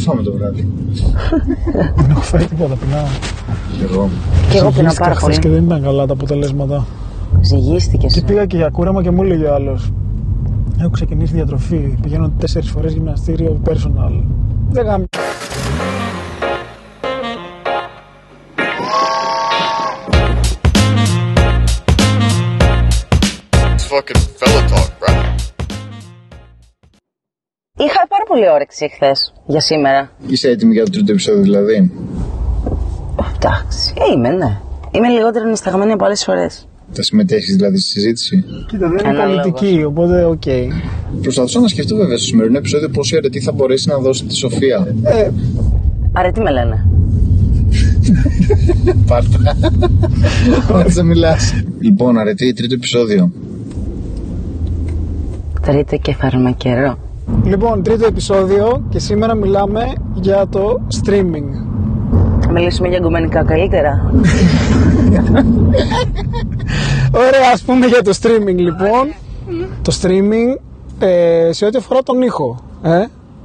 φάμε το βράδυ. Δεν έχω φάει τίποτα, πεινάω. Και εγώ. Και εγώ πεινάω Ζυγίστηκα πάρα χθες πολύ. και δεν ήταν καλά τα αποτελέσματα. Ζυγίστηκες. Και πήγα και για κούρεμα και μου έλεγε ο άλλος. Έχω ξεκινήσει διατροφή. Πηγαίνω τέσσερις φορές γυμναστήριο personal. Δεν γάμι. It's fucking πολύ όρεξη χθες για σήμερα. Είσαι έτοιμη για το τρίτο επεισόδιο δηλαδή; Εντάξει, ε, είμαι, ναι. Είμαι λιγότερο νυσταγμένη από άλλες φορές. Θα συμμετέχεις δηλαδή στη συζήτηση; Κοίτα, δεν είναι Αναλόγως. πολιτική, οπότε οκ. Προσπαθούσα να σκεφτώ βέβαια στο σημερινό επεισόδιο πόση αρετή θα μπορέσει να δώσει τη Σοφία. Ε, Άρα τι με λένε; Πάρτα. Όσο θα μιλάς. Λοιπόν, Αρετή, τρίτο επεισόδιο. Τρίτο και φαρμακερό. Λοιπόν, τρίτο επεισόδιο και σήμερα μιλάμε για το streaming. Θα μιλήσουμε για γκομενικά καλύτερα. Ωραία, ας πούμε για το streaming λοιπόν. Το streaming ε, σε ό,τι αφορά τον ήχο. Ε;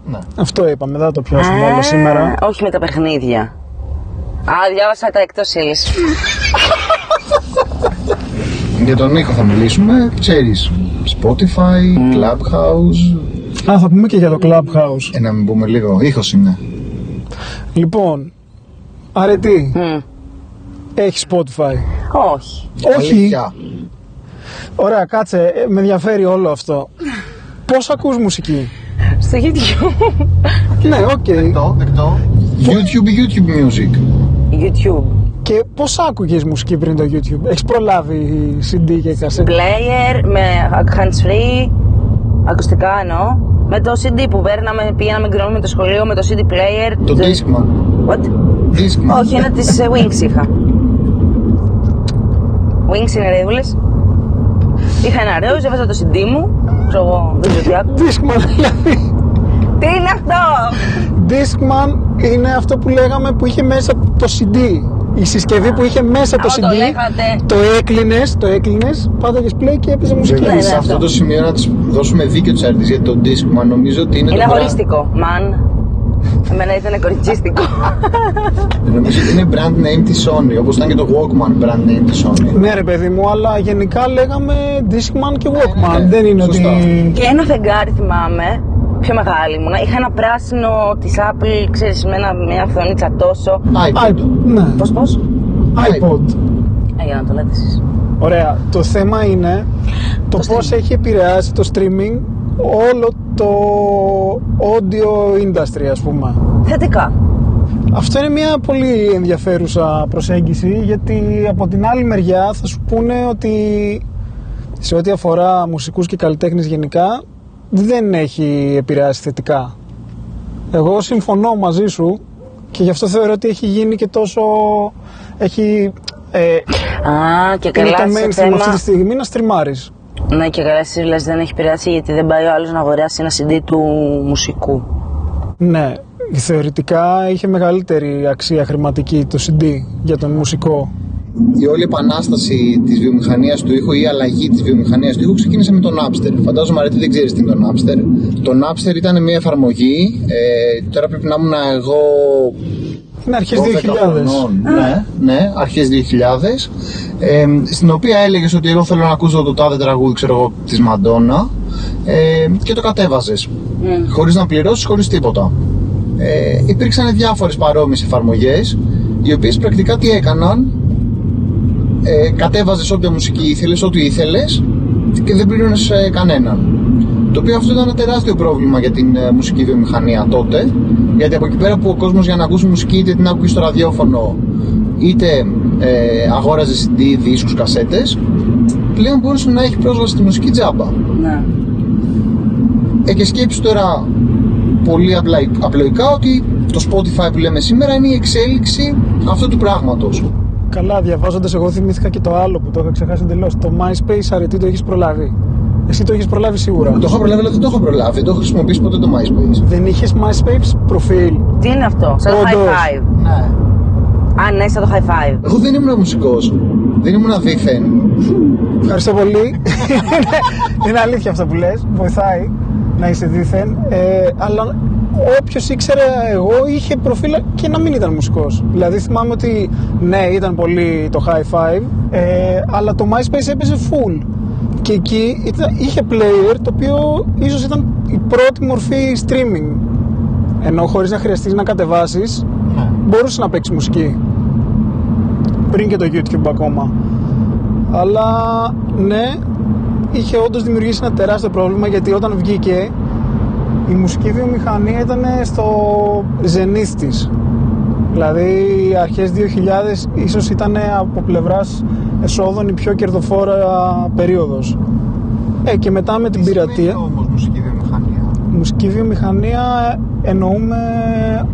Ναι. Αυτό είπαμε, δεν θα το πιάσουμε όλο Α, σήμερα. Όχι με τα παιχνίδια. Α, διάβασα τα εκτός ύλης. Για τον ήχο θα μιλήσουμε, ξέρεις, Spotify, Clubhouse, Α, θα πούμε και για το Clubhouse. ε, να μην πούμε λίγο, ήχος είναι. Λοιπόν, Αρετή, έχεις Spotify. Όχι. Όχι. Αλήθεια. Ωραία, κάτσε, ε, με ενδιαφέρει όλο αυτό. Πώς ακούς μουσική; Στο YouTube. Ναι, οκ. Δεκτό, δεκτό. YouTube, YouTube music. YouTube. Και πώς άκουγες μουσική πριν το YouTube; Έχεις προλάβει CD και κασέτα; Player με hands free. Ακουστικά εννοώ. Με το CD που παίρναμε, πήγαμε γκρινούμε με το σχολείο με το CD player. Το Discman. What? Discman. Όχι, ένα της ε, Wings είχα. Wings είναι ρέδουλες. Είχα ένα ρέος, έβαζα το CD μου. Ξέρω εγώ, δεν ξέρω τι άκουγα. Discman δηλαδή. Τι είναι αυτό! Discman είναι αυτό που λέγαμε που είχε μέσα το CD. Η συσκευή που είχε μέσα το Α, το CD. λέγατε. Το έκλεινες, το έκλεινες, πάταγες play και έπαιζε μουσική. Δηλαδή, ναι, σε αυτό αυτό. το σημείο να της δώσουμε δίκιο της αρετής γιατί το Discman νομίζω ότι είναι, Είναι το brand- αγορίστικο, man. Εμένα ήταν κοριτσίστικο. Νομίζω ότι είναι brand name της Sony, όπως ήταν και το Walkman brand name της Sony. Ναι, ρε παιδί μου, αλλά γενικά λέγαμε Discman και Walkman. ναι, Δεν είναι σωστά. ότι. Και ένα φεγγάρι θυμάμαι, πιο μεγάλη ήμουνα. Είχα ένα πράσινο της Apple, ξέρεις, με ένα, μια αυθονίτσα τόσο. iPod. iPod. Ναι, Πώς, πώς; iPod. Ε, για να το λέτε εσείς. Ωραία. Το θέμα είναι το, Το πώς έχει επηρεάσει το streaming όλο το audio industry, ας πούμε. Θετικά. Αυτό είναι μια πολύ ενδιαφέρουσα προσέγγιση γιατί από την άλλη μεριά θα σου πούνε ότι σε ό,τι αφορά μουσικούς και καλλιτέχνες γενικά δεν έχει επηρεάσει θετικά. Εγώ συμφωνώ μαζί σου και γι' αυτό θεωρώ ότι έχει γίνει και τόσο... έχει... Ε, Α, και είναι καλά το σε mainstream θέμα. αυτή τη στιγμή να στριμάρεις. Ναι, και καλά εσύ λες δεν έχει επηρεάσει γιατί δεν πάει ο άλλος να αγοράσει ένα CD του μουσικού. Ναι, θεωρητικά είχε μεγαλύτερη αξία χρηματική το CD για τον μουσικό. Η όλη επανάσταση της βιομηχανίας του ήχου ή η αλλαγή της βιομηχανίας του ήχου ξεκίνησε με τον Napster. Φαντάζομαι αρετή δεν ξέρεις τι είναι το Napster. Το Napster ήταν μια εφαρμογή, ε, τώρα πρέπει να ήμουν εγώ Είναι αρχές 12 2000. χρονών. Ναι, ναι, αρχές 2000. Ε, στην οποία έλεγες ότι εγώ θέλω να ακούσω το τάδε τραγούδι, ξέρω εγώ, της Μαντόνα ε, και το κατέβαζες. Χωρίς να πληρώσεις, χωρίς τίποτα. Ε, υπήρξαν διάφορες παρόμοιες εφαρμογές οι οποίες πρακτικά τι έκαναν; Ε, κατέβαζες όποια μουσική ήθελες, ό,τι ήθελες και δεν πλήρωνες ε, κανέναν. Το οποίο αυτό ήταν ένα τεράστιο πρόβλημα για την ε, μουσική βιομηχανία τότε. Γιατί από εκεί πέρα που ο κόσμος για να ακούσει μουσική είτε την άκουγε στο ραδιόφωνο είτε ε, αγόραζε CD, δίσκους, κασέτες πλέον μπορούσε να έχει πρόσβαση στη μουσική τζάμπα. Ναι. Ε, και σκέψου τώρα πολύ απλά, απλοϊκά ότι το Spotify που λέμε σήμερα είναι η εξέλιξη αυτού του πράγματος. Καλά, διαβάζοντας, εγώ θυμήθηκα και το άλλο που το είχα ξεχάσει εντελώς. Το MySpace, αρετή το έχεις προλάβει. Εσύ το έχεις προλάβει σίγουρα. Το έχω προλάβει, αλλά δεν το έχω προλάβει. Δεν το έχω χρησιμοποιήσει ποτέ το MySpace. Δεν είχες MySpace προφίλ; Τι είναι αυτό, σαν το Όντως. high five. Ναι. Α, ναι, σαν το high five. Εγώ δεν ήμουν μουσικός. Δεν ήμουν δίθεν. Ευχαριστώ πολύ. είναι αλήθεια αυτό που λες. Βοηθάει να είσαι δίθεν. Ε, αλλά όποιος ήξερε εγώ είχε προφίλ και να μην ήταν μουσικός. Δηλαδή θυμάμαι ότι ναι, ήταν πολύ το high five, ε, αλλά το MySpace έπαιζε full. Και εκεί ήταν, είχε player το οποίο ίσως ήταν η πρώτη μορφή streaming. Ενώ χωρίς να χρειαστείς να κατεβάσεις, Ναι. μπορούσες να παίξεις μουσική. Πριν και το YouTube ακόμα. Αλλά ναι, είχε όντως δημιουργήσει ένα τεράστιο πρόβλημα γιατί όταν βγήκε η μουσική βιομηχανία ήταν στο ζενήθ της. Δηλαδή αρχές 2000 ίσως ήταν από πλευράς εσόδων η πιο κερδοφόρα περίοδος. Ε, και μετά με την πειρατεία. Όμως μουσική βιομηχανία; Μουσική βιομηχανία εννοούμε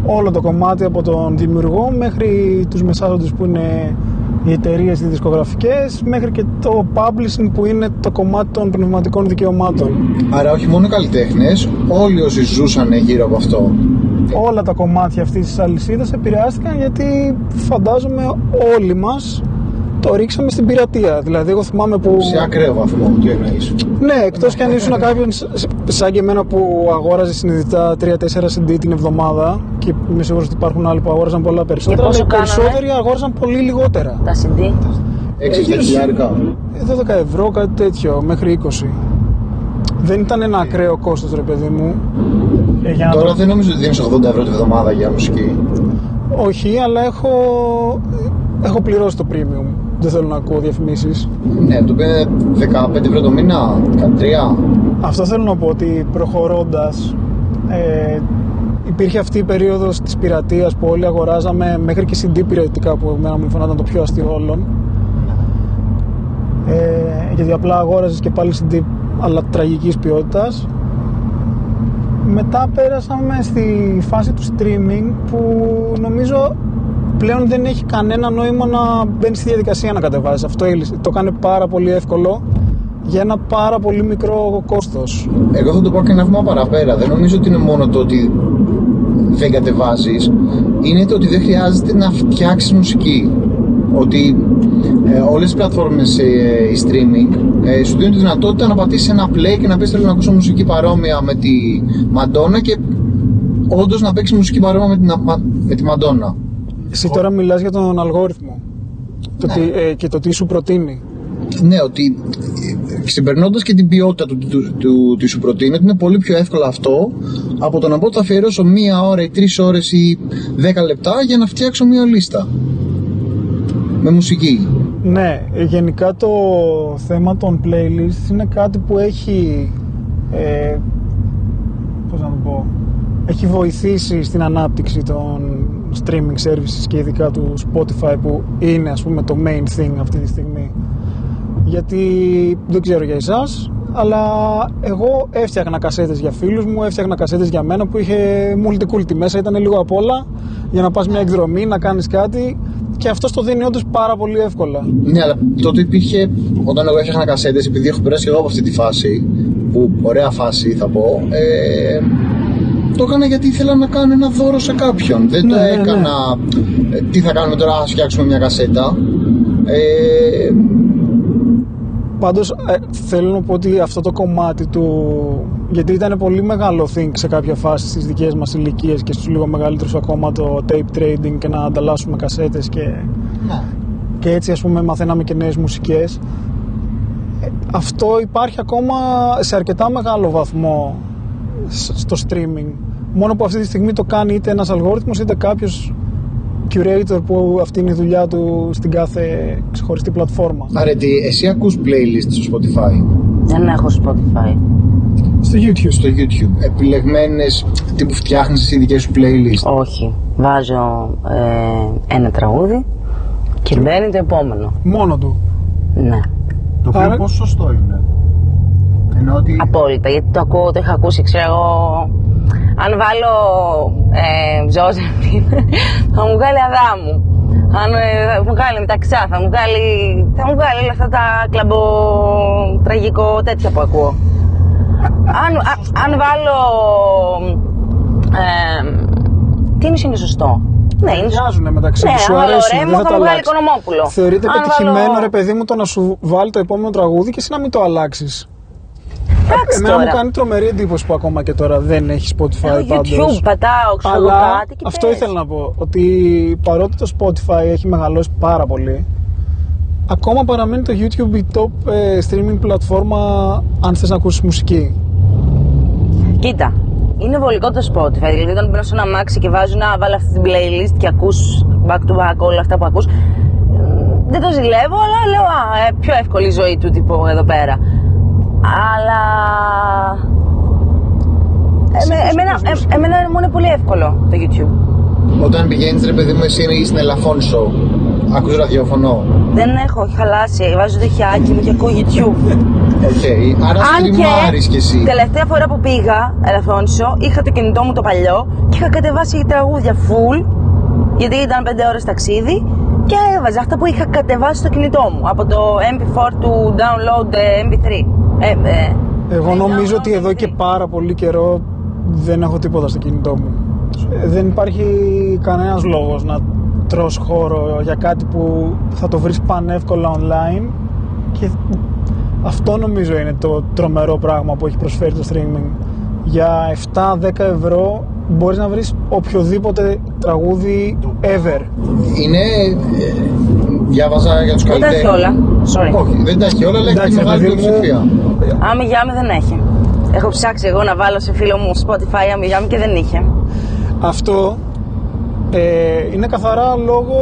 όλο το κομμάτι από τον δημιουργό μέχρι τους μεσάζοντες που είναι οι εταιρείες οι δισκογραφικές μέχρι και το publishing που είναι το κομμάτι των πνευματικών δικαιωμάτων. Άρα όχι μόνο καλλιτέχνες, όλοι όσοι ζούσαν γύρω από αυτό. Όλα τα κομμάτια αυτής της αλυσίδας επηρεάστηκαν γιατί φαντάζομαι όλοι μας το ρίξαμε στην πειρατεία. Δηλαδή εγώ θυμάμαι που... Σε ακραίο βαθμό, τι εννοείς; Ναι, εκτός κι αν ήσουν κάποιον σ- σ- σαν και εμένα που αγόραζε συνειδητά 3-4 CD την εβδομάδα και είμαι σίγουρος ότι υπάρχουν άλλοι που αγόραζαν πολλά περισσότερα. Και πόσο αλλά οι κάνανε; περισσότεροι αγόραζαν πολύ λιγότερα. Τα CD. 6 χιλιάρικα. Ε, 12 ευρώ, κάτι τέτοιο, μέχρι 20. Δεν ήταν ένα ακραίο κόστος, ρε παιδί μου. Ε, για να Τώρα το- δεν νομίζω ότι δίνεις 80 ευρώ τη βδομάδα για μουσική. Όχι, αλλά έχω, έχω πληρώσει το premium. Δεν θέλω να ακούω διαφημίσεις. Ναι, το πήρε 15 ευρώ το μήνα, 13. Αυτό θέλω να πω ότι προχωρώντας ε, υπήρχε αυτή η περίοδος της πειρατείας που όλοι αγοράζαμε μέχρι και CD πειρατικά που εμένα μου φαινόταν το πιο αστείο όλων ε, γιατί απλά αγόραζες και πάλι CD αλλά τραγικής ποιότητας μετά πέρασαμε στη φάση του streaming που νομίζω πλέον δεν έχει κανένα νόημα να μπαίνει στη διαδικασία να κατεβάζεις αυτό έλυσε. το κάνει πάρα πολύ εύκολο για ένα πάρα πολύ μικρό κόστος Εγώ θα το πάω και ένα βήμα παραπέρα. Δεν νομίζω ότι είναι μόνο το ότι δεν κατεβάζεις, είναι το ότι δεν χρειάζεται να φτιάξεις μουσική. Ότι ε, όλες οι πλατφόρμες ε, η streaming ε, σου δίνουν τη δυνατότητα να πατήσεις ένα play και να πεις θέλω να ακούσω μουσική παρόμοια με τη Μαντόνα και όντως να παίξεις μουσική παρόμοια με, την, με τη Μαντόνα. Εσύ τώρα μιλάς για τον αλγόριθμο το Ναι. τι, ε, και το τι σου προτείνει. Ναι, ότι ξεπερνώντας και την ποιότητα του, του, του, τι σου προτείνει, ότι είναι πολύ πιο εύκολο αυτό από το να πω ότι θα αφιερώσω μία ώρα ή τρεις ώρες ή δέκα λεπτά για να φτιάξω μία λίστα. Με μουσική. Ναι, ε, γενικά το θέμα των playlists είναι κάτι που έχει ε, πώς να το πω έχει βοηθήσει στην ανάπτυξη των streaming services και ειδικά του Spotify που είναι ας πούμε το main thing αυτή τη στιγμή γιατί δεν ξέρω για εσάς αλλά εγώ έφτιαχνα κασέτες για φίλους μου, έφτιαχνα κασέτες για μένα που είχε multi μέσα, ήταν λίγο απ' όλα για να πας μια εκδρομή, να κάνεις κάτι και αυτό το δίνει όντως πάρα πολύ εύκολα. Ναι, αλλά τότε υπήρχε, όταν εγώ έφτιαχνα κασέτες, επειδή έχω περάσει και εγώ από αυτή τη φάση, που ωραία φάση θα πω, ε, το έκανα γιατί ήθελα να κάνω ένα δώρο σε κάποιον. Δεν το Ναι, ναι, ναι. έκανα, ε, τι θα κάνουμε τώρα, ας φτιάξουμε μια κασέτα. Ε, Πάντως ε, θέλω να πω ότι αυτό το κομμάτι του... Γιατί ήταν πολύ μεγάλο thing σε κάποια φάση στις δικές μας ηλικίες και στους λίγο μεγαλύτερους ακόμα το tape trading και να ανταλλάσσουμε κασέτες και, ναι. και έτσι ας πούμε μαθαίναμε και νέες μουσικές. Ε, Αυτό υπάρχει ακόμα σε αρκετά μεγάλο βαθμό σ- στο streaming. Μόνο που αυτή τη στιγμή το κάνει είτε ένας αλγόριθμος είτε κάποιος curator που αυτή είναι η δουλειά του στην κάθε ξεχωριστή πλατφόρμα. Άρα, τι, εσύ ακούς playlist στο Spotify, Δεν έχω Spotify. Στο YouTube. στο YouTube, επιλεγμένες, τύπου φτιάχνεις εσύ δικές σου playlist; Όχι. Βάζω ε, ένα τραγούδι και μπαίνει το επόμενο. Μόνο του. Ναι. Το οποίο Άρα- πόσο σωστό είναι; Ενώ ότι Απόλυτα. Γιατί το ακούω, το είχα ακούσει, ξέρω εγώ. Αν βάλω ε, Ζώζεφιν, θα μου βγάλει Αδάμου. Αν ε, θα μου βγάλει μεταξά, θα μου βγάλει, θα μου βγάλει όλα αυτά τα κλαμπο τραγικό τέτοια που ακούω. αν, α- αν βάλω. Ε, τι είναι είναι σωστό; Ναι, είναι σωστό. Ταιριάζουν μεταξύ Ναι, τους, σου αν βάλω αρέσουν, Ρέμο, δεν θα, θα τα μου βγάλει αλλάξεις. Οικονομόπουλο. Θεωρείται Αν πετυχημένο βάλω- ρε παιδί μου το να σου βάλει το επόμενο τραγούδι και εσύ να μην το αλλάξεις. Εντάξει Εμένα μου τώρα. κάνει τρομερή εντύπωση που ακόμα και τώρα δεν έχει Spotify Έχω πάντως. YouTube, πατάω, ξέρω εγώ Αλλά κάτι και αυτό πες. ήθελα να πω. Ότι παρότι το Spotify έχει μεγαλώσει πάρα πολύ, ακόμα παραμένει το YouTube η top ε, streaming πλατφόρμα αν θες να ακούσεις μουσική. Κοίτα, είναι βολικό το Spotify. Δηλαδή, όταν μπαίνω σε ένα μάξι και βάζω να βάλω αυτή την playlist και ακούς back to back όλα αυτά που ακούς, μ, δεν το ζηλεύω, αλλά λέω Α, ε, πιο εύκολη η ζωή του τύπου εδώ πέρα. Αλλά. Εμέ- εμένα, ε, εμένα μου είναι πολύ εύκολο το YouTube. Όταν πηγαίνεις, ρε παιδί μου, εσύ στην ελαφών show, ακούς ραδιόφωνο. Δεν έχω, έχει χαλάσει. Βάζω το ηχειάκι μου και ακούω YouTube. OK, άρα Αν στριμάρεις κι εσύ. τελευταία φορά που πήγα Ελαφρόνισο, είχα το κινητό μου το παλιό και είχα κατεβάσει τραγούδια full, γιατί ήταν 5 ώρες ταξίδι και έβαζα αυτά που είχα κατεβάσει στο κινητό μου από το MP4 του download ε, MP3. Ε, ε, Εγώ νομίζω download ότι εδώ και MP3. πάρα πολύ καιρό δεν έχω τίποτα στο κινητό μου. Ε, Δεν υπάρχει κανένας λόγος να τρως χώρο για κάτι που θα το βρεις πανεύκολα online και αυτό νομίζω είναι το τρομερό πράγμα που έχει προσφέρει το streaming. Για 7-10 ευρώ μπορείς να βρεις οποιοδήποτε τραγούδι ever. Είναι. Ε, διάβαζα για τους Δεν τα καλλιτέχνες. έχει όλα. Sorry. Όχι, δεν τα έχει όλα, αλλά έχει τη Εντάξει, μεγάλη παιδί μου. πλειοψηφία. Άμι Γιάμι δεν έχει. Έχω ψάξει εγώ να βάλω σε φίλο μου Spotify Άμι Γιάμι και δεν είχε. Αυτό ε, είναι καθαρά λόγω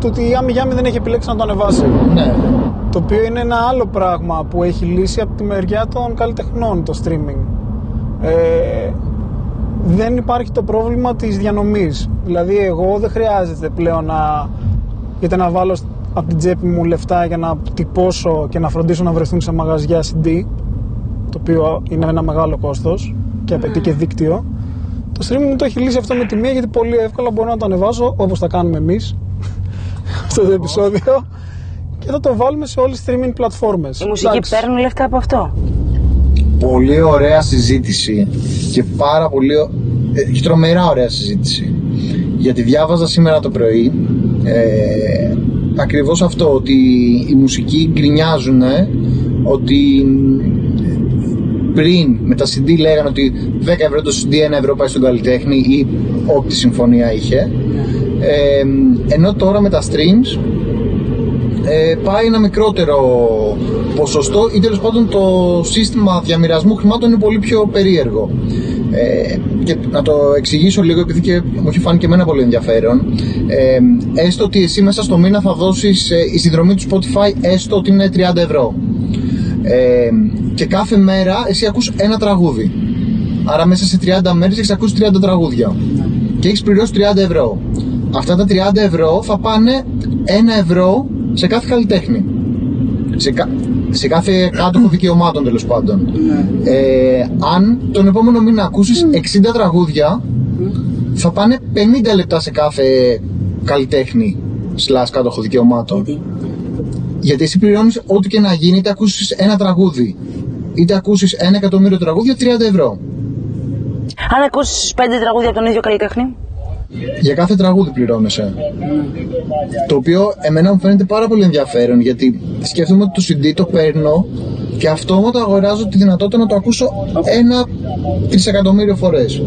του ότι η Άμι Γιάμι δεν έχει επιλέξει να το ανεβάσει. Ναι. Το οποίο είναι ένα άλλο πράγμα που έχει λύσει από τη μεριά των καλλιτεχνών το streaming. Ε, δεν υπάρχει το πρόβλημα της διανομής. Δηλαδή εγώ δεν χρειάζεται πλέον να, είτε να βάλω από την τσέπη μου λεφτά για να τυπώσω και να φροντίσω να βρεθούν σε μαγαζιά CD το οποίο είναι ένα μεγάλο κόστος και απαιτεί και δίκτυο. Το streaming μου το έχει λύσει αυτό με τη μία γιατί πολύ εύκολα μπορώ να το ανεβάζω όπως θα κάνουμε εμείς αυτό το επεισόδιο και θα το βάλουμε σε όλες τις streaming πλατφόρμες. Οι μουσικοί Εντάξει. παίρνουν λεφτά από αυτό; Πολύ ωραία συζήτηση και πάρα πολύ. ω- ε, και τρομερά ωραία συζήτηση. Γιατί διάβαζα σήμερα το πρωί ε, ακριβώς αυτό ότι οι μουσικοί γκρινιάζουν ότι πριν με τα CD λέγανε ότι 10 ευρώ το CD 1 ευρώ πάει στον καλλιτέχνη ή ό,τι συμφωνία είχε ε, ενώ τώρα με τα streams ε, πάει ένα μικρότερο ποσοστό ή τέλος πάντων το σύστημα διαμοιρασμού χρημάτων είναι πολύ πιο περίεργο. Ε, και να το εξηγήσω λίγο επειδή και μου έχει φάνει και εμένα πολύ ενδιαφέρον. Ε, έστω ότι εσύ μέσα στο μήνα θα δώσεις ε, η συνδρομή του Spotify έστω ότι είναι 30 ευρώ. Ε, και κάθε μέρα εσύ ακούς ένα τραγούδι. Άρα μέσα σε 30 μέρες έχεις ακούσει 30 τραγούδια. Και έχεις πληρώσει 30 ευρώ. Αυτά τα 30 ευρώ θα πάνε 1 ευρώ σε κάθε καλλιτέχνη. Σε, κα- σε κάθε κάτοχο δικαιωμάτων τέλος πάντων. Ε, αν τον επόμενο μήνα ακούσεις 60 τραγούδια, θα πάνε 50 λεπτά σε κάθε καλλιτέχνη slash κάτοχο δικαιωμάτων. Γιατί; Εσύ πληρώνεις ό,τι και να γίνει, είτε ακούσεις ένα τραγούδι, είτε ακούσεις ένα εκατομμύριο τραγούδια, 30 ευρώ. Αν ακούσεις πέντε τραγούδια από τον ίδιο καλλιτέχνη. Για κάθε τραγούδι πληρώνεσαι. Το οποίο εμένα μου φαίνεται πάρα πολύ ενδιαφέρον γιατί σκέφτομαι ότι το CD το παίρνω και αυτόματα αγοράζω τη δυνατότητα να το ακούσω ένα τρισεκατομμύριο φορές.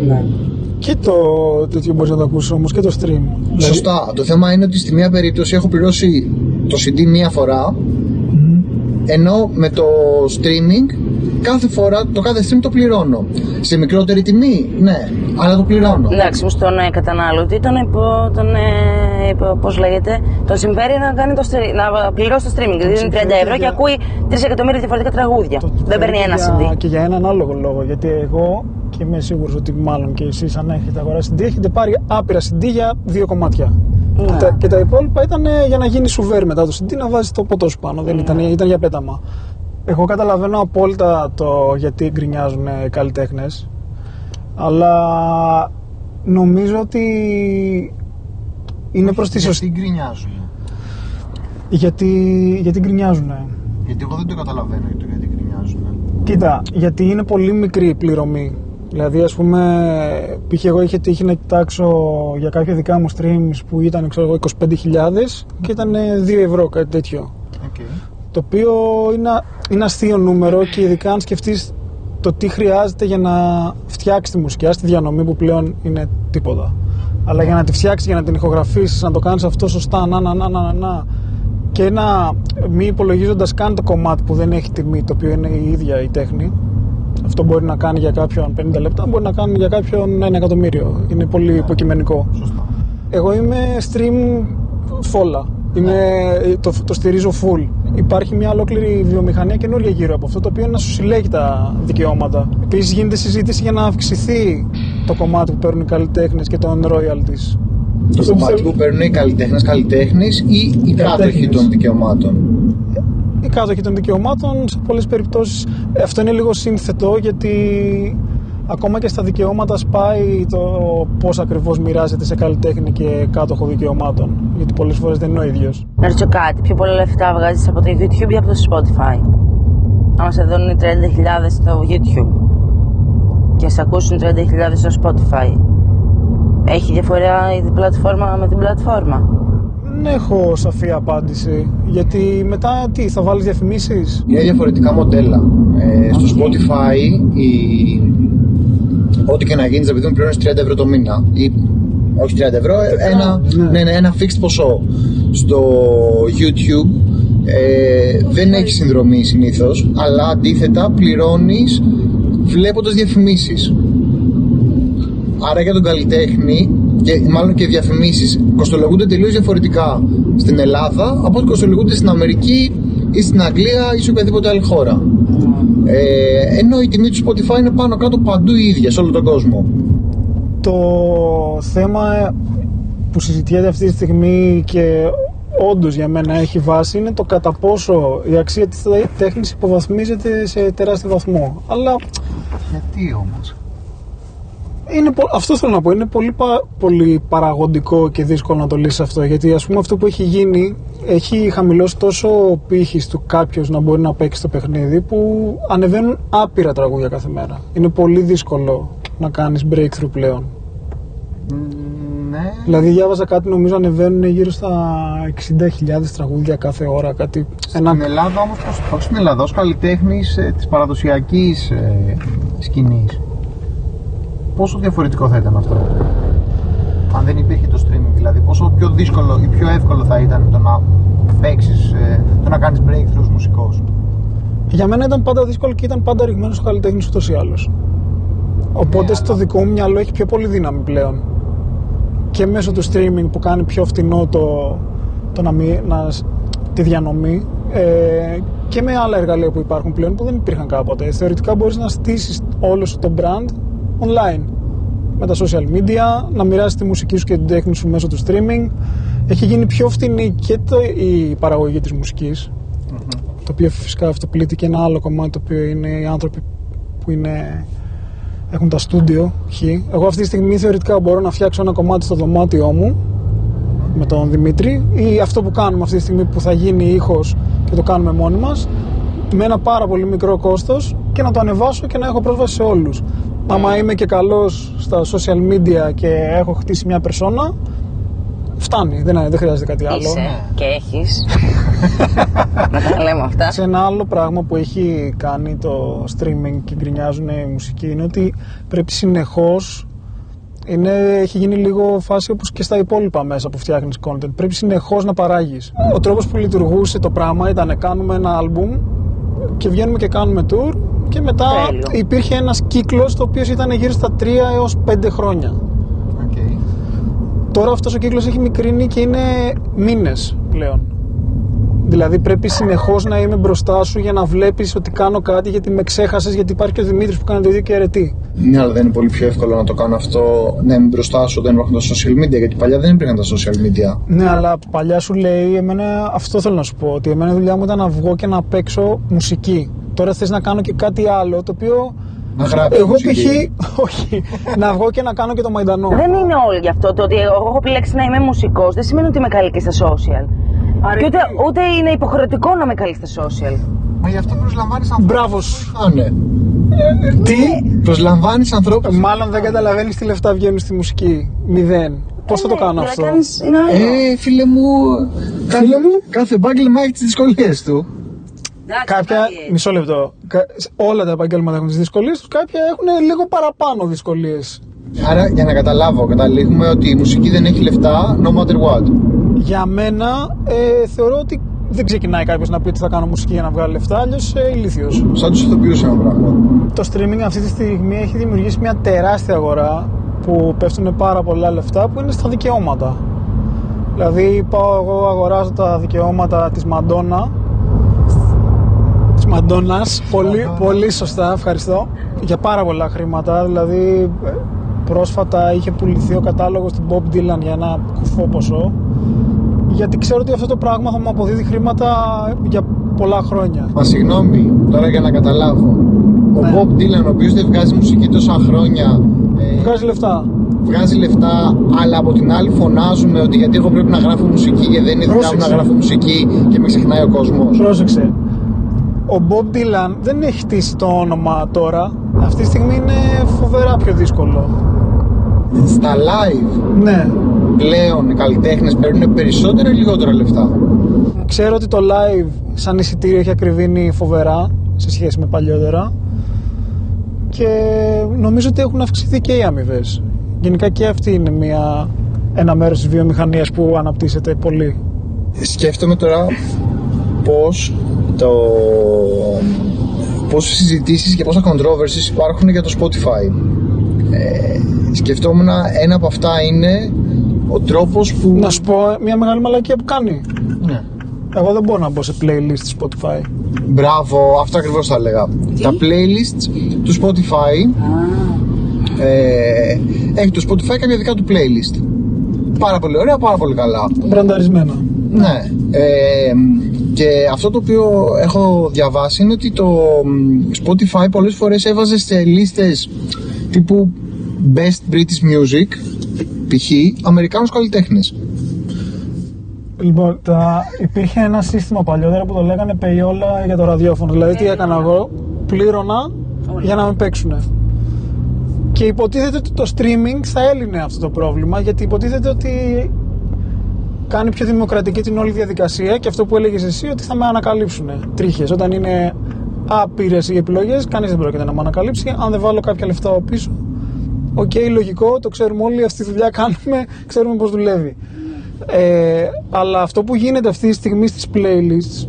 Και το τέτοιο μπορείς να το ακούσει όμως και το stream. Δηλαδή, Σωστά. Το θέμα είναι ότι στη μία περίπτωση έχω πληρώσει το CD μία φορά ενώ με το streaming κάθε φορά το κάθε stream το πληρώνω. Σε μικρότερη τιμή, ναι, αλλά το πληρώνω. Εντάξει, μου στον ε, καταναλωτή τον, υπο, τον ε, υπο, πώς λέγεται, τον συμφέρει να, κάνει το, στρι- να πληρώσει το streaming. Δηλαδή είναι 30 συμφέρει ευρώ και για- ακούει 3 εκατομμύρια διαφορετικά τραγούδια. το Δεν παίρνει θέλω ένα και για- CD. Και για έναν άλλο λόγο. Γιατί εγώ και είμαι σίγουρος ότι μάλλον και εσείς, αν έχετε αγοράσει CD, έχετε πάρει άπειρα CD για δύο κομμάτια. Ναι. Και, τα, και τα υπόλοιπα ήταν ε, για να γίνει σουβέρ μετά το CD να βάζεις το ποτό σου πάνω. Ναι. Δεν ήταν, ήταν για πέταμα. Εγώ καταλαβαίνω απόλυτα το γιατί γκρινιάζουν οι καλλιτέχνες. Αλλά νομίζω ότι είναι προς τη σωστή. Γιατί γκρινιάζουν; Γιατί, γιατί γκρινιάζουν. Γιατί εγώ δεν το καταλαβαίνω γιατί, γιατί γκρινιάζουν. Κοίτα, γιατί είναι πολύ μικρή η πληρωμή. Δηλαδή, ας πούμε, π.χ. εγώ είχε τύχει να κοιτάξω για κάποια δικά μου streams που ήταν, ξέρω εγώ, 25.000 και ήταν 2 ευρώ, κάτι τέτοιο. Okay. Το οποίο είναι, είναι αστείο νούμερο και ειδικά αν σκεφτείς το τι χρειάζεται για να φτιάξει τη μουσική, στη διανομή που πλέον είναι τίποτα. Αλλά για να τη φτιάξεις, για να την ηχογραφήσεις, να το κάνεις αυτό σωστά, να, να, να, να, να. Και να μη υπολογίζοντας καν το κομμάτι που δεν έχει τιμή, το οποίο είναι η ίδια η τέχνη. Αυτό μπορεί να κάνει για κάποιον 50 λεπτά, μπορεί να κάνει για κάποιον ένα εκατομμύριο. Είναι πολύ υποκειμενικό. Εγώ είμαι stream φόλα. Είμαι, το, το στηρίζω full. Υπάρχει μια ολόκληρη βιομηχανία καινούργια γύρω από αυτό, το οποίο είναι να σου συλλέγει τα δικαιώματα. Επίσης, γίνεται συζήτηση για να αυξηθεί το κομμάτι που παίρνουν οι καλλιτέχνες και των royalties. Το κομμάτι που παίρνουν οι καλλιτέχνες καλλιτέχνης ή οι κάτοχοι των δικαιωμάτων; Οι κάτοχοι των δικαιωμάτων σε πολλές περιπτώσεις αυτό είναι λίγο σύνθετο γιατί ακόμα και στα δικαιώματα σπάει το πώς ακριβώς μοιράζεται σε καλλιτέχνη και κάτοχο δικαιωμάτων. Γιατί πολλές φορές δεν είναι ο ίδιος. Να ρωτήσω κάτι, πιο πολλά λεφτά βγάζεις από το YouTube ή από το Spotify; Άμα σε δίνουν 30.000 στο YouTube και σε ακούσουν 30.000 στο Spotify, έχει διαφορά η πλατφόρμα με την πλατφόρμα; Δεν έχω σαφή απάντηση. Γιατί μετά τι, θα βάλεις διαφημίσεις; Είναι διαφορετικά μοντέλα. Ε, στο Spotify η... ό,τι και να γίνει θα δίνουν πλέον 30 ευρώ το μήνα. Ή, όχι 30 ευρώ, ένα, ναι. Ναι, ένα fixed ποσό. Στο YouTube ε, δεν έχει συνδρομή συνήθως, αλλά αντίθετα πληρώνεις βλέποντας διαφημίσεις. Άρα για τον καλλιτέχνη και μάλλον και διαφημίσεις κοστολογούνται τελείως διαφορετικά στην Ελλάδα από ό,τι κοστολογούνται στην Αμερική ή στην Αγγλία ή σε οποιαδήποτε άλλη χώρα. Ε, ενώ η τιμή του Spotify είναι πάνω κάτω παντού η ίδια σε όλο τον κόσμο. Το θέμα που συζητιέται αυτή τη στιγμή και όντως για μένα έχει βάση είναι το κατά πόσο η αξία της τέχνης υποβαθμίζεται σε τεράστιο βαθμό. Αλλά Γιατί όμως; Είναι, αυτό θέλω να πω. Είναι πολύ, πολύ παραγωγικό και δύσκολο να το λύσεις αυτό. Γιατί ας πούμε αυτό που έχει γίνει έχει χαμηλώσει τόσο ο πύχης του κάποιος να μπορεί να παίξει το παιχνίδι που ανεβαίνουν άπειρα τραγούδια κάθε μέρα. Είναι πολύ δύσκολο να κάνεις breakthrough πλέον. Ναι. Δηλαδή διάβαζα κάτι νομίζω ανεβαίνουν γύρω στα 60.000 τραγούδια κάθε ώρα. Κάτι, στην ένα... Ελλάδα όμως, όχι στην Ελλάδα, ως καλλιτέχνης ε, της παραδοσιακής ε, σκηνής πόσο διαφορετικό θα ήταν αυτό; Αν δεν υπήρχε το streaming, δηλαδή, πόσο πιο δύσκολο ή πιο εύκολο θα ήταν το να παίξεις, ε, το να κάνεις breakthroughs μουσικό. Για μένα ήταν πάντα δύσκολο και ήταν πάντα ρηγμένος ο καλλιτέχνης ούτως ή άλλως. Οπότε ναι, στο δικό μου μυαλό έχει πιο πολύ δύναμη πλέον. Και μέσω του streaming που κάνει πιο φτηνό το, το να, να, τη διανομή ε, και με άλλα εργαλεία που υπάρχουν πλέον που δεν υπήρχαν κάποτε. Θεωρητικά μπορείς να στήσεις όλο σου το brand online με τα social media, να μοιράσει τη μουσική σου και την τέχνη σου μέσω του streaming. Έχει γίνει πιο φθηνή και το, η παραγωγή της μουσικης το οποίο φυσικά αυτοπλήττει και ένα άλλο κομμάτι το οποίο είναι οι άνθρωποι που είναι, έχουν τα στούντιο χ. Εγώ αυτή τη στιγμή θεωρητικά μπορώ να φτιάξω ένα κομμάτι στο δωμάτιό μου με τον Δημήτρη ή αυτό που κάνουμε αυτή τη στιγμή που θα γίνει ήχος και το κάνουμε μόνοι μας με ένα πάρα πολύ μικρό κόστος και να το ανεβάσω και να έχω πρόσβαση σε όλους. Άμα είμαι και καλός στα social media και έχω χτίσει μια περσόνα, φτάνει, δεν, δεν χρειάζεται κάτι άλλο. Είσαι και έχεις. να τα λέμε αυτά. Σε ένα άλλο πράγμα που έχει κάνει το streaming και γκρινιάζουν οι μουσικοί είναι ότι πρέπει συνεχώς είναι, έχει γίνει λίγο φάση όπως και στα υπόλοιπα μέσα που φτιάχνεις content. Πρέπει συνεχώς να παράγεις. Ο τρόπος που λειτουργούσε το πράγμα ήταν κάνουμε ένα album και βγαίνουμε και κάνουμε tour και μετά υπήρχε ένας κύκλος το οποίος ήταν γύρω στα 3 έως 5 χρόνια. Okay. Τώρα αυτός ο κύκλος έχει μικρύνει και είναι μήνες πλέον. Δηλαδή πρέπει συνεχώς να είμαι μπροστά σου για να βλέπεις ότι κάνω κάτι γιατί με ξέχασες, γιατί υπάρχει και ο Δημήτρης που κάνει το ίδιο και αρετή. Ναι, αλλά δεν είναι πολύ πιο εύκολο να το κάνω αυτό, να είμαι μπροστά σου όταν υπάρχουν τα social media, γιατί παλιά δεν υπήρχαν τα social media. Ναι, αλλά παλιά σου λέει, εμένα αυτό θέλω να σου πω, ότι εμένα η δουλειά μου ήταν να βγω και να παίξω μουσική. Τώρα θες να κάνω και κάτι άλλο το οποίο. Να γράψω. Εγώ π.χ. όχι. να βγω και να κάνω και το μαϊντανό. Δεν είναι όλοι γι' αυτό. Το ότι εγώ έχω επιλέξει να είμαι μουσικός δεν σημαίνει ότι είμαι καλή και στα social. Και ούτε, ούτε είναι υποχρεωτικό να είμαι καλή στα social. Μα γι' αυτό προσλαμβάνεις ανθρώπους. Μπράβος. Ναι. Τι; Προσλαμβάνεις ανθρώπους. Μάλλον δεν καταλαβαίνεις τι λεφτά βγαίνουν στη μουσική. Μηδέν. Πώς θα το Ναι, κάνω για αυτό; να κάνεις- είναι άλλο. Ε, φίλε μου. Κάθε, κάθε επάγγελμα έχει τι δυσκολίες του. Εντάξει, κάποια. πάλι έτσι. Μισό λεπτό. Κα- Όλα τα επαγγέλματα έχουν τις δυσκολίες τους, κάποια έχουν λίγο παραπάνω δυσκολίες. Άρα για να καταλάβω, καταλήγουμε ότι η μουσική δεν έχει λεφτά no matter what. Για μένα, ε, θεωρώ ότι δεν ξεκινάει κάποιος να πει ότι θα κάνω μουσική για να βγάλει λεφτά, αλλιώς ε, ηλίθιος. Σαν τους ηθοποιούς ένα πράγμα. Το streaming αυτή τη στιγμή έχει δημιουργήσει μια τεράστια αγορά που πέφτουν πάρα πολλά λεφτά που είναι στα δικαιώματα. Δηλαδή πάω εγώ αγοράζω τα δικαιώματα της Μαντόνα της Μαντόνας πολύ, πολύ σωστά, ευχαριστώ για πάρα πολλά χρήματα δηλαδή ε, πρόσφατα είχε πουληθεί ο κατάλογος του Bob Dylan για ένα κουφό ποσό γιατί ξέρω ότι αυτό το πράγμα θα μου αποδίδει χρήματα για πολλά χρόνια Μα συγγνώμη, τώρα για να καταλάβω. Ο Ναι. Bob Dylan, ο οποίος δεν βγάζει μουσική τόσα χρόνια, ε, βγάζει λεφτά βγάζει λεφτά, αλλά από την άλλη φωνάζουμε ότι γιατί εγώ πρέπει να γράφω μουσική και δεν είναι δουλειά μου να Πρόσεξε. γράφω μουσική και με ξεχνάει ο κόσμος. Πρόσεξε. Ο Bob Dylan δεν έχει χτίσει το όνομα τώρα. Αυτή τη στιγμή είναι φοβερά πιο δύσκολο. Στα live Ναι. πλέον οι καλλιτέχνες παίρνουν περισσότερα ή λιγότερα λεφτά; Ξέρω ότι το live σαν εισιτήριο έχει ακριβήνει φοβερά σε σχέση με παλιότερα. Και νομίζω ότι έχουν αυξηθεί και οι αμοιβές. Γενικά και αυτή είναι μια, ένα μέρος της βιομηχανίας που αναπτύσσεται πολύ. Σκέφτομαι τώρα πώς το πόσες συζητήσεις και πόσα controversies υπάρχουν για το Spotify. Ε, σκεφτόμουν ένα από αυτά είναι ο τρόπος που... Να σου πω μια μεγάλη μαλακία που κάνει. Ναι. Εγώ δεν μπορώ να μπω σε playlist του Spotify. Μπράβο, αυτό ακριβώς θα έλεγα. Τα playlists του Spotify ε, έχει το Spotify κάποια δικά του playlist. Πάρα πολύ ωραία, πάρα πολύ καλά. Μπρανταρισμένα. Ναι. Ε, και αυτό το οποίο έχω διαβάσει είναι ότι το μ, Spotify πολλές φορές έβαζε σε λίστες τύπου Best British Music π.χ. Αμερικάνους καλλιτέχνες. Λοιπόν, τα... υπήρχε ένα σύστημα παλιότερα που το λέγανε payola για το ραδιόφωνο. Δηλαδή, τι έκανα εγώ, πλήρωνα για να με παίξουν. Και υποτίθεται ότι το streaming θα έλυνε αυτό το πρόβλημα, γιατί υποτίθεται ότι κάνει πιο δημοκρατική την όλη διαδικασία και αυτό που έλεγες εσύ ότι θα με ανακαλύψουν τρίχες. Όταν είναι άπειρες οι επιλογές, κανείς δεν πρόκειται να με ανακαλύψει. Αν δεν βάλω κάποια λεφτά από πίσω, οκ, λογικό, το ξέρουμε όλοι, αυτή τη δουλειά κάνουμε, ξέρουμε πώς δουλεύει. Ε, αλλά αυτό που γίνεται αυτή τη στιγμή στις playlists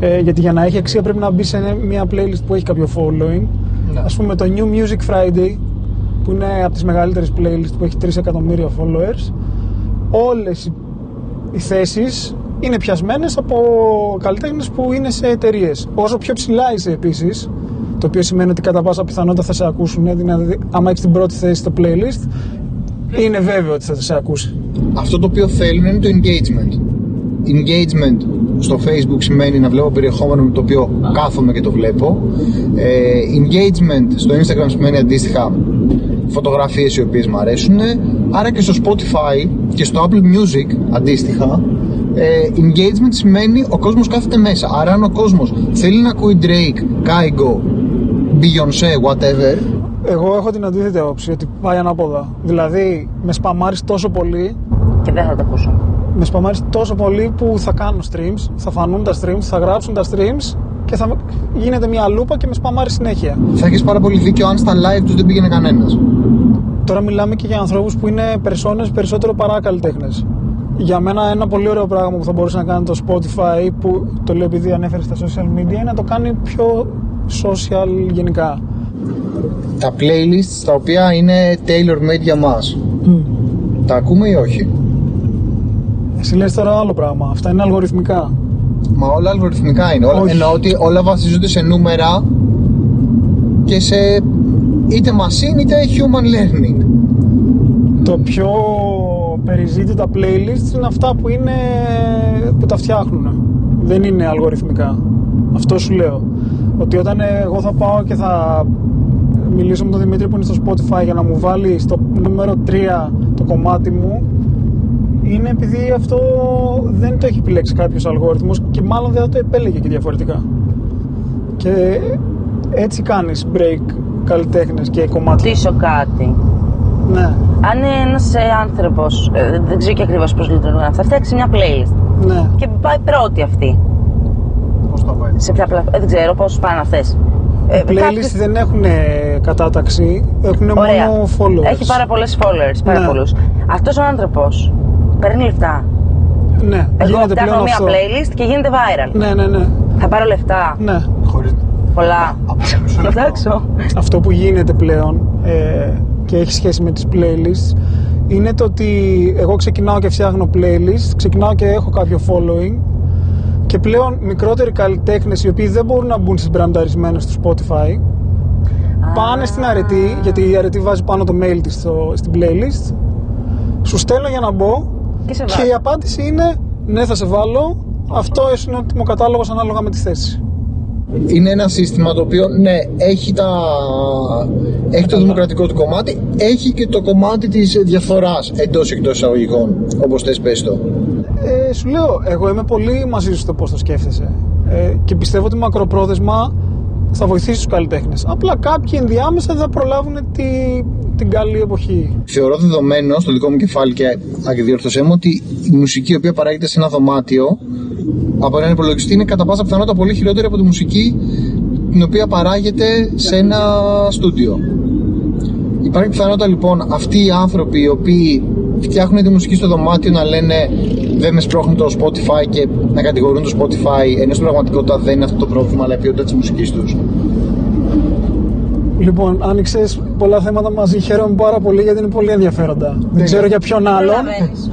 ε, γιατί για να έχει αξία πρέπει να μπει σε μια playlist που έχει κάποιο following Ναι. ας πούμε το New Music Friday που είναι από τις μεγαλύτερες playlists που έχει 3 εκατομμύρια followers όλες οι, οι θέσεις είναι πιασμένες από καλλιτέχνες που είναι σε εταιρείες. Όσο πιο ψηλά είσαι επίσης το οποίο σημαίνει ότι κατά πάσα πιθανότητα θα σε ακούσουν δηλαδή άμα έχεις την πρώτη θέση στο playlist είναι βέβαιο ότι θα σε ακούσει Αυτό το οποίο θέλουν είναι το engagement. Engagement στο Facebook σημαίνει να βλέπω περιεχόμενο με το οποίο κάθομαι και το βλέπω. Ε, engagement στο Instagram σημαίνει αντίστοιχα φωτογραφίες οι οποίες μου αρέσουν. Άρα και στο Spotify και στο Apple Music αντίστοιχα ε, engagement σημαίνει ο κόσμος κάθεται μέσα. Άρα αν ο κόσμος θέλει να ακούει Drake, Kygo, Beyoncé, whatever Εγώ έχω την αντίθετη άποψη ότι πάει ανάποδα. Δηλαδή, με σπαμάρεις τόσο πολύ, Και δεν θα το ακούσω. με σπαμάρεις τόσο πολύ που θα κάνουν streams, θα φανούν τα streams, θα γράψουν τα streams και θα γίνεται μια λούπα και με σπαμάρεις συνέχεια. θα έχεις πάρα πολύ δίκιο αν στα live τους δεν πήγαινε κανένας. Τώρα μιλάμε και για ανθρώπους που είναι περσόνες περισσότερο παρά καλλιτέχνες. Για μένα ένα πολύ ωραίο πράγμα που θα μπορούσε να κάνει το Spotify που το λέω επειδή ανέφερε στα social media είναι να το κάνει πιο social γενικά. τα playlists τα οποία είναι tailor made για μας. Τα ακούμε ή όχι; Εσύ λες τώρα άλλο πράγμα. Αυτά είναι αλγοριθμικά. Μα όλα αλγοριθμικά είναι. Όλα, Όχι. εννοώ ότι όλα βασίζονται σε νούμερα και σε είτε machine είτε human learning. Το πιο περιζήτητα playlists είναι αυτά που είναι που τα φτιάχνουν. Δεν είναι αλγοριθμικά. Αυτό σου λέω. Ότι όταν εγώ θα πάω και θα μιλήσω με τον Δημήτρη που είναι στο Spotify για να μου βάλει στο νούμερο 3 το κομμάτι μου είναι επειδή αυτό δεν το έχει επιλέξει κάποιος αλγόριθμος και μάλλον δεν θα το επέλεγε και διαφορετικά. Και έτσι κάνεις break καλλιτέχνες και κομμάτια. Ρωτήσω κάτι. Ναι, Αν ένας άνθρωπος, δεν ξέρω και ακριβώς πώς λειτουργούν αυτά, φτιάξει μια playlist ναι. και πάει πρώτη αυτή. Πώς το πάει; Σε ποια πλα- ε, δεν ξέρω πόσους πάνε αυτές. Ε, Playlist κάποιες- δεν έχουν κατάταξη, έχουν Ωραία. μόνο followers. Έχει πάρα πολλές followers, πάρα Ναι. πολλούς. Αυτός ο άνθρωπος παίρνει λεφτά. Ναι, Εγώ γίνεται φτιάχνω πλέον μία αυτό. playlist και γίνεται viral. Ναι, ναι, ναι. Θα πάρω λεφτά. ναι. Χωρίς... Πολλά. μισό λεπτό. Εντάξει. αυτό που γίνεται πλέον ε, και έχει σχέση με τις playlists είναι το ότι εγώ ξεκινάω και φτιάχνω playlist, ξεκινάω και έχω κάποιο following και πλέον μικρότεροι καλλιτέχνες οι οποίοι δεν μπορούν να μπουν στις μπρανταρισμένες του Spotify πάνε στην αρετή, γιατί η αρετή βάζει πάνω το mail της στο, στην playlist σου στέλνω για να μπω Και σε και βάζω. η απάντηση είναι ναι θα σε βάλω αυτό είναι ο τιμοκατάλογος ανάλογα με τη θέση Είναι ένα σύστημα το οποίο, ναι, έχει, τα... έχει το δημοκρατικό του κομμάτι, έχει και το κομμάτι της διαφοράς εντός εκτός εισαγωγικών, όπως θες πες το. Ε, σου λέω, εγώ είμαι πολύ μαζί σου στο πώς το σκέφτεσαι. Ε, και πιστεύω ότι μακροπρόθεσμα θα βοηθήσει τους καλλιτέχνες. Απλά κάποιοι ενδιάμεσα δεν θα προλάβουν τη, την καλή εποχή. Θεωρώ δεδομένο στο δικό μου κεφάλι και αδιόρθωσέ μου ότι η μουσική η οποία παράγεται σε ένα δωμάτιο από έναν υπολογιστή είναι κατά πάσα πιθανότητα πολύ χειρότερη από τη μουσική την οποία παράγεται σε ένα στούντιο. Υπάρχει πιθανότητα λοιπόν αυτοί οι άνθρωποι οι οποίοι φτιάχνουν τη μουσική στο δωμάτιο να λένε δεν με σπρώχνει το Spotify και να κατηγορούν το Spotify ενώ στην πραγματικότητα δεν είναι αυτό το πρόβλημα αλλά η ποιότητα της μουσικής τους. Λοιπόν, άνοιξες πολλά θέματα μαζί. Χαίρομαι πάρα πολύ γιατί είναι πολύ ενδιαφέροντα. Δεν ξέρω για ποιον άλλον. Προλαβαίνεις.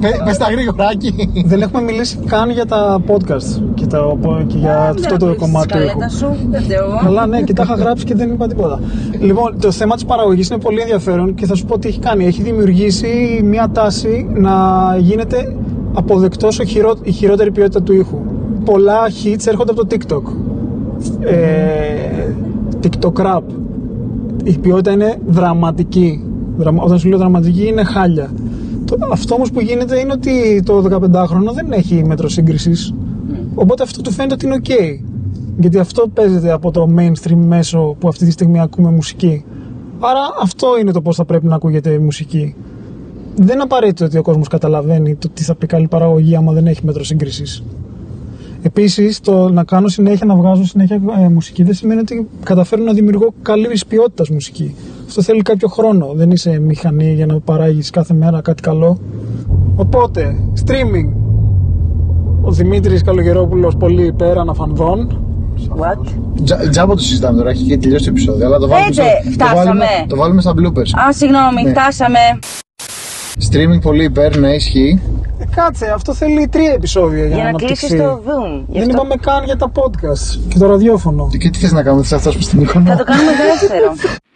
Πε- Πες τα γρήγοράκι. Δεν έχουμε μιλήσει καν για τα podcast και, τα, και για αυτό το Δεν κομμάτι του σκαλέτα ήχου. σου, δεν φταίω εγώ. Αλλά ναι, και τα είχα γράψει και δεν είπα τίποτα. Λοιπόν, το θέμα της παραγωγής είναι πολύ ενδιαφέρον και θα σου πω τι έχει κάνει. Έχει δημιουργήσει μια τάση να γίνεται αποδεκτός η χειρότερη ποιότητα του ήχου. Πολλά hits έρχονται από το TikTok. Ε, TikTok rap. Η ποιότητα είναι δραματική. Δραμα- Όταν σου λέω δραματική είναι χάλια. Το, αυτό όμως που γίνεται είναι ότι το 15χρονο δεν έχει μέτρο σύγκρισης. Οπότε αυτό του φαίνεται ότι είναι ok. Γιατί αυτό παίζεται από το mainstream μέσο που αυτή τη στιγμή ακούμε μουσική. Άρα αυτό είναι το πώς θα πρέπει να ακούγεται η μουσική. Δεν είναι απαραίτητο ότι ο κόσμος καταλαβαίνει το τι θα πει καλή παραγωγή άμα δεν έχει μέτρο σύγκρισης. Επίσης, το να κάνω συνέχεια, να βγάζω συνέχεια ε, μουσική δεν σημαίνει ότι καταφέρω να δημιουργώ καλή ποιότητας μουσική. Αυτό θέλει κάποιο χρόνο. Δεν είσαι μηχανή για να παράγεις κάθε μέρα κάτι καλό. Οπότε, streaming. Ο Δημήτρης Καλογερόπουλος πολύ υπέρ αναφανδών. What? Τζα, τζάμπο το συζητάμε τώρα, έχει και τελειώσει το επεισόδιο. Αλλά το βάλουμε, Πέντε, στο- το φτάσαμε. βάλουμε, το βάλουμε στα bloopers. Α, συγγνώμη, Ναι. φτάσαμε. Streaming πολύ υπέρ, ναι, ισχύει. Ε, κάτσε, αυτό θέλει τρία επεισόδια για, Για να αναπτυχθεί. κλείσει το Zoom. Γι' Δεν αυτό είπαμε καν για τα podcast και το ραδιόφωνο. Και τι θες να κάνουμε, θες να φτάσουμε στην εικόνα. Θα το κάνουμε δεύτερο.